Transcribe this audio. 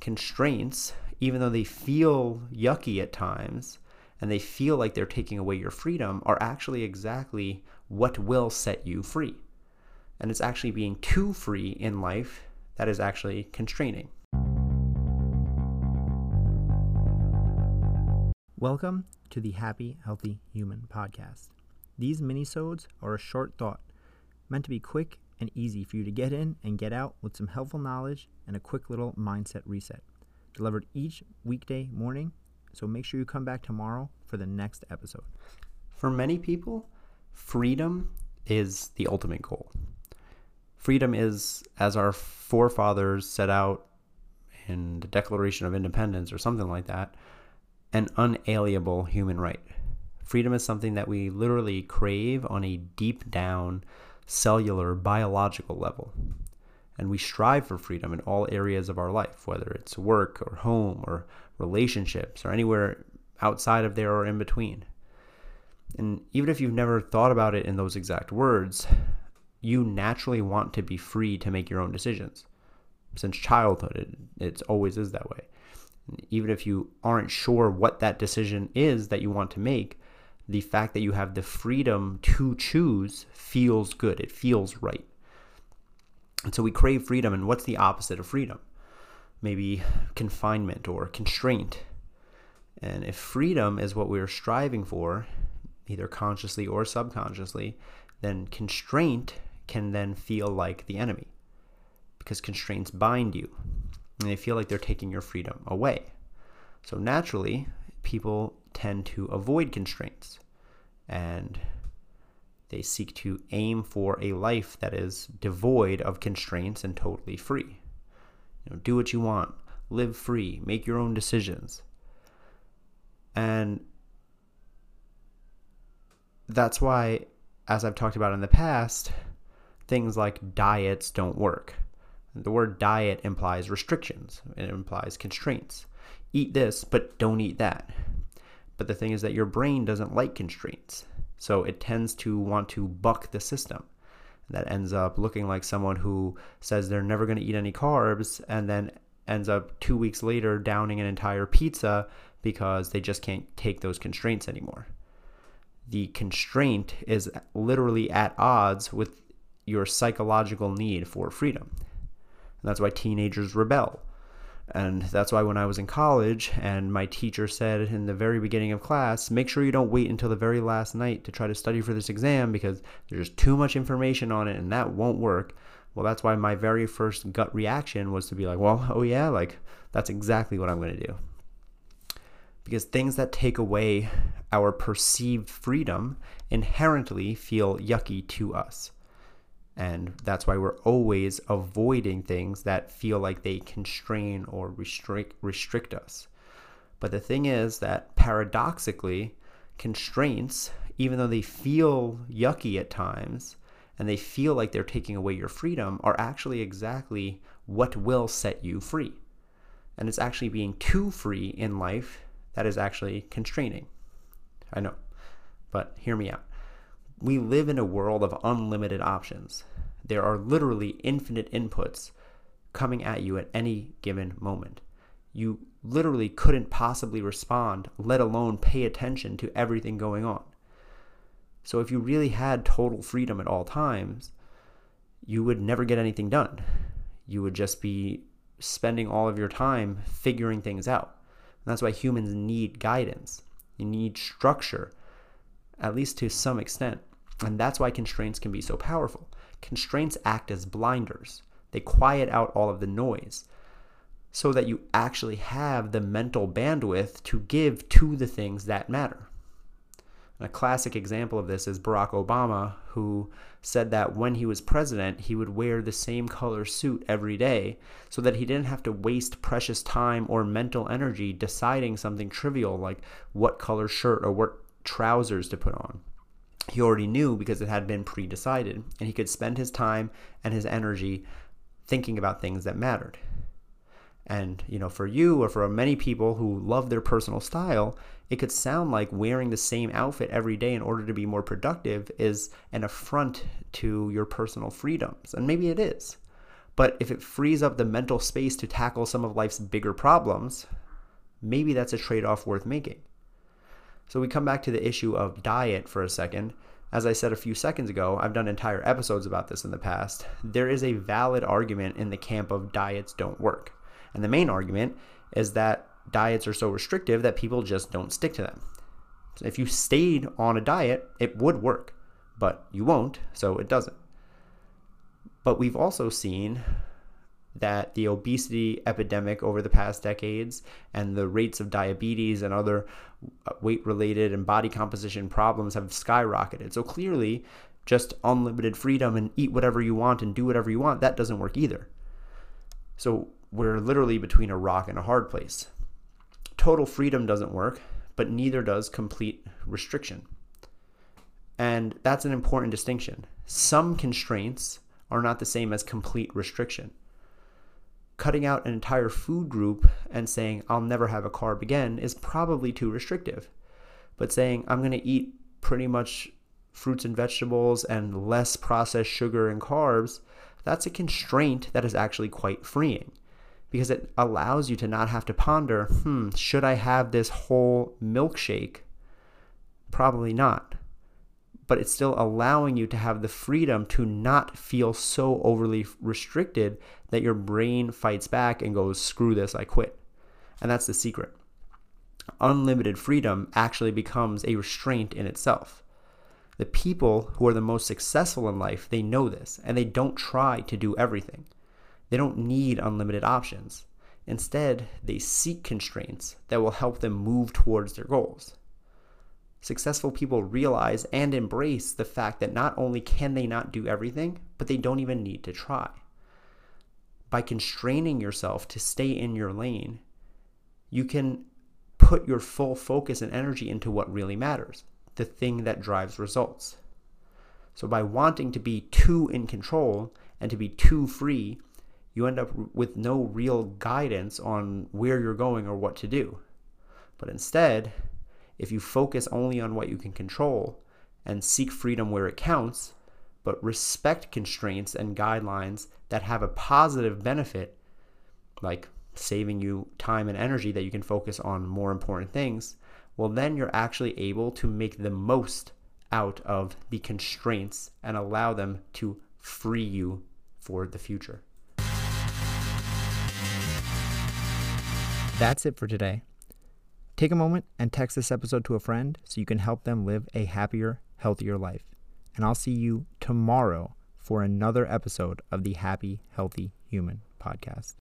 constraints, even though they feel yucky at times and they feel like they're taking away your freedom, are actually exactly what will set you free. And it's actually being too free in life that is actually constraining. Welcome to the Happy Healthy Human podcast. These minisodes are a short thought meant to be quick and easy for you to get in and get out with some helpful knowledge and a quick little mindset reset. Delivered each weekday morning, so make sure you come back tomorrow for the next episode. For many people, freedom is the ultimate goal. Freedom is, as our forefathers set out in the Declaration of Independence or something like that, an unalienable human right. Freedom is something that we literally crave on a deep down cellular biological level. And we strive for freedom in all areas of our life, whether it's work or home or relationships or anywhere outside of there or in between. And even if you've never thought about it in those exact words, you naturally want to be free to make your own decisions. Since childhood, it, it always is that way. And even if you aren't sure what that decision is that you want to make, the fact that you have the freedom to choose feels good. It feels right. And so we crave freedom. And what's the opposite of freedom? Maybe confinement or constraint. And if freedom is what we're striving for, either consciously or subconsciously, then constraint can then feel like the enemy because constraints bind you and they feel like they're taking your freedom away. So naturally, people tend to avoid constraints and they seek to aim for a life that is devoid of constraints and totally free. You know, do what you want, live free, make your own decisions. And that's why, as I've talked about in the past, things like diets don't work. The word diet implies restrictions, it implies constraints. Eat this, but don't eat that. But the thing is that your brain doesn't like constraints. So it tends to want to buck the system. That ends up looking like someone who says they're never going to eat any carbs and then ends up two weeks later downing an entire pizza because they just can't take those constraints anymore. The constraint is literally at odds with your psychological need for freedom. And that's why teenagers rebel. And that's why when I was in college and my teacher said in the very beginning of class, make sure you don't wait until the very last night to try to study for this exam because there's too much information on it and that won't work. Well, that's why my very first gut reaction was to be like, well, oh yeah, like that's exactly what I'm going to do. Because things that take away our perceived freedom inherently feel yucky to us. And that's why we're always avoiding things that feel like they constrain or restrict restrict us. But the thing is that paradoxically, constraints, even though they feel yucky at times and they feel like they're taking away your freedom, are actually exactly what will set you free. And it's actually being too free in life that is actually constraining. I know, but hear me out we live in a world of unlimited options. There are literally infinite inputs coming at you at any given moment. You literally couldn't possibly respond, let alone pay attention to everything going on. So, if you really had total freedom at all times, you would never get anything done. You would just be spending all of your time figuring things out. And that's why humans need guidance, you need structure, at least to some extent. And that's why constraints can be so powerful. Constraints act as blinders, they quiet out all of the noise so that you actually have the mental bandwidth to give to the things that matter. And a classic example of this is Barack Obama, who said that when he was president, he would wear the same color suit every day so that he didn't have to waste precious time or mental energy deciding something trivial like what color shirt or what trousers to put on he already knew because it had been pre decided, and he could spend his time and his energy thinking about things that mattered. And, you know, for you or for many people who love their personal style, it could sound like wearing the same outfit every day in order to be more productive is an affront to your personal freedoms. And maybe it is. But if it frees up the mental space to tackle some of life's bigger problems, maybe that's a trade off worth making. So we come back to the issue of diet for a second. As I said a few seconds ago, I've done entire episodes about this in the past. There is a valid argument in the camp of diets don't work. And the main argument is that diets are so restrictive that people just don't stick to them. So if you stayed on a diet, it would work, but you won't, so it doesn't. But we've also seen that the obesity epidemic over the past decades and the rates of diabetes and other uh, weight related and body composition problems have skyrocketed. So clearly, just unlimited freedom and eat whatever you want and do whatever you want, that doesn't work either. So we're literally between a rock and a hard place. Total freedom doesn't work, but neither does complete restriction. And that's an important distinction. Some constraints are not the same as complete restriction. Cutting out an entire food group and saying, I'll never have a carb again, is probably too restrictive. But saying, I'm going to eat pretty much fruits and vegetables and less processed sugar and carbs, that's a constraint that is actually quite freeing because it allows you to not have to ponder, hmm, should I have this whole milkshake? Probably not. But it's still allowing you to have the freedom to not feel so overly restricted that your brain fights back and goes, screw this, I quit. And that's the secret. Unlimited freedom actually becomes a restraint in itself. The people who are the most successful in life, they know this and they don't try to do everything. They don't need unlimited options. Instead, they seek constraints that will help them move towards their goals. Successful people realize and embrace the fact that not only can they not do everything, but they don't even need to try. By constraining yourself to stay in your lane, you can put your full focus and energy into what really matters, the thing that drives results. So, by wanting to be too in control and to be too free, you end up with no real guidance on where you're going or what to do. But instead, if you focus only on what you can control and seek freedom where it counts, but respect constraints and guidelines that have a positive benefit, like saving you time and energy that you can focus on more important things, well, then you're actually able to make the most out of the constraints and allow them to free you for the future. That's it for today. Take a moment and text this episode to a friend so you can help them live a happier, healthier life. And I'll see you tomorrow for another episode of the Happy, Healthy Human podcast.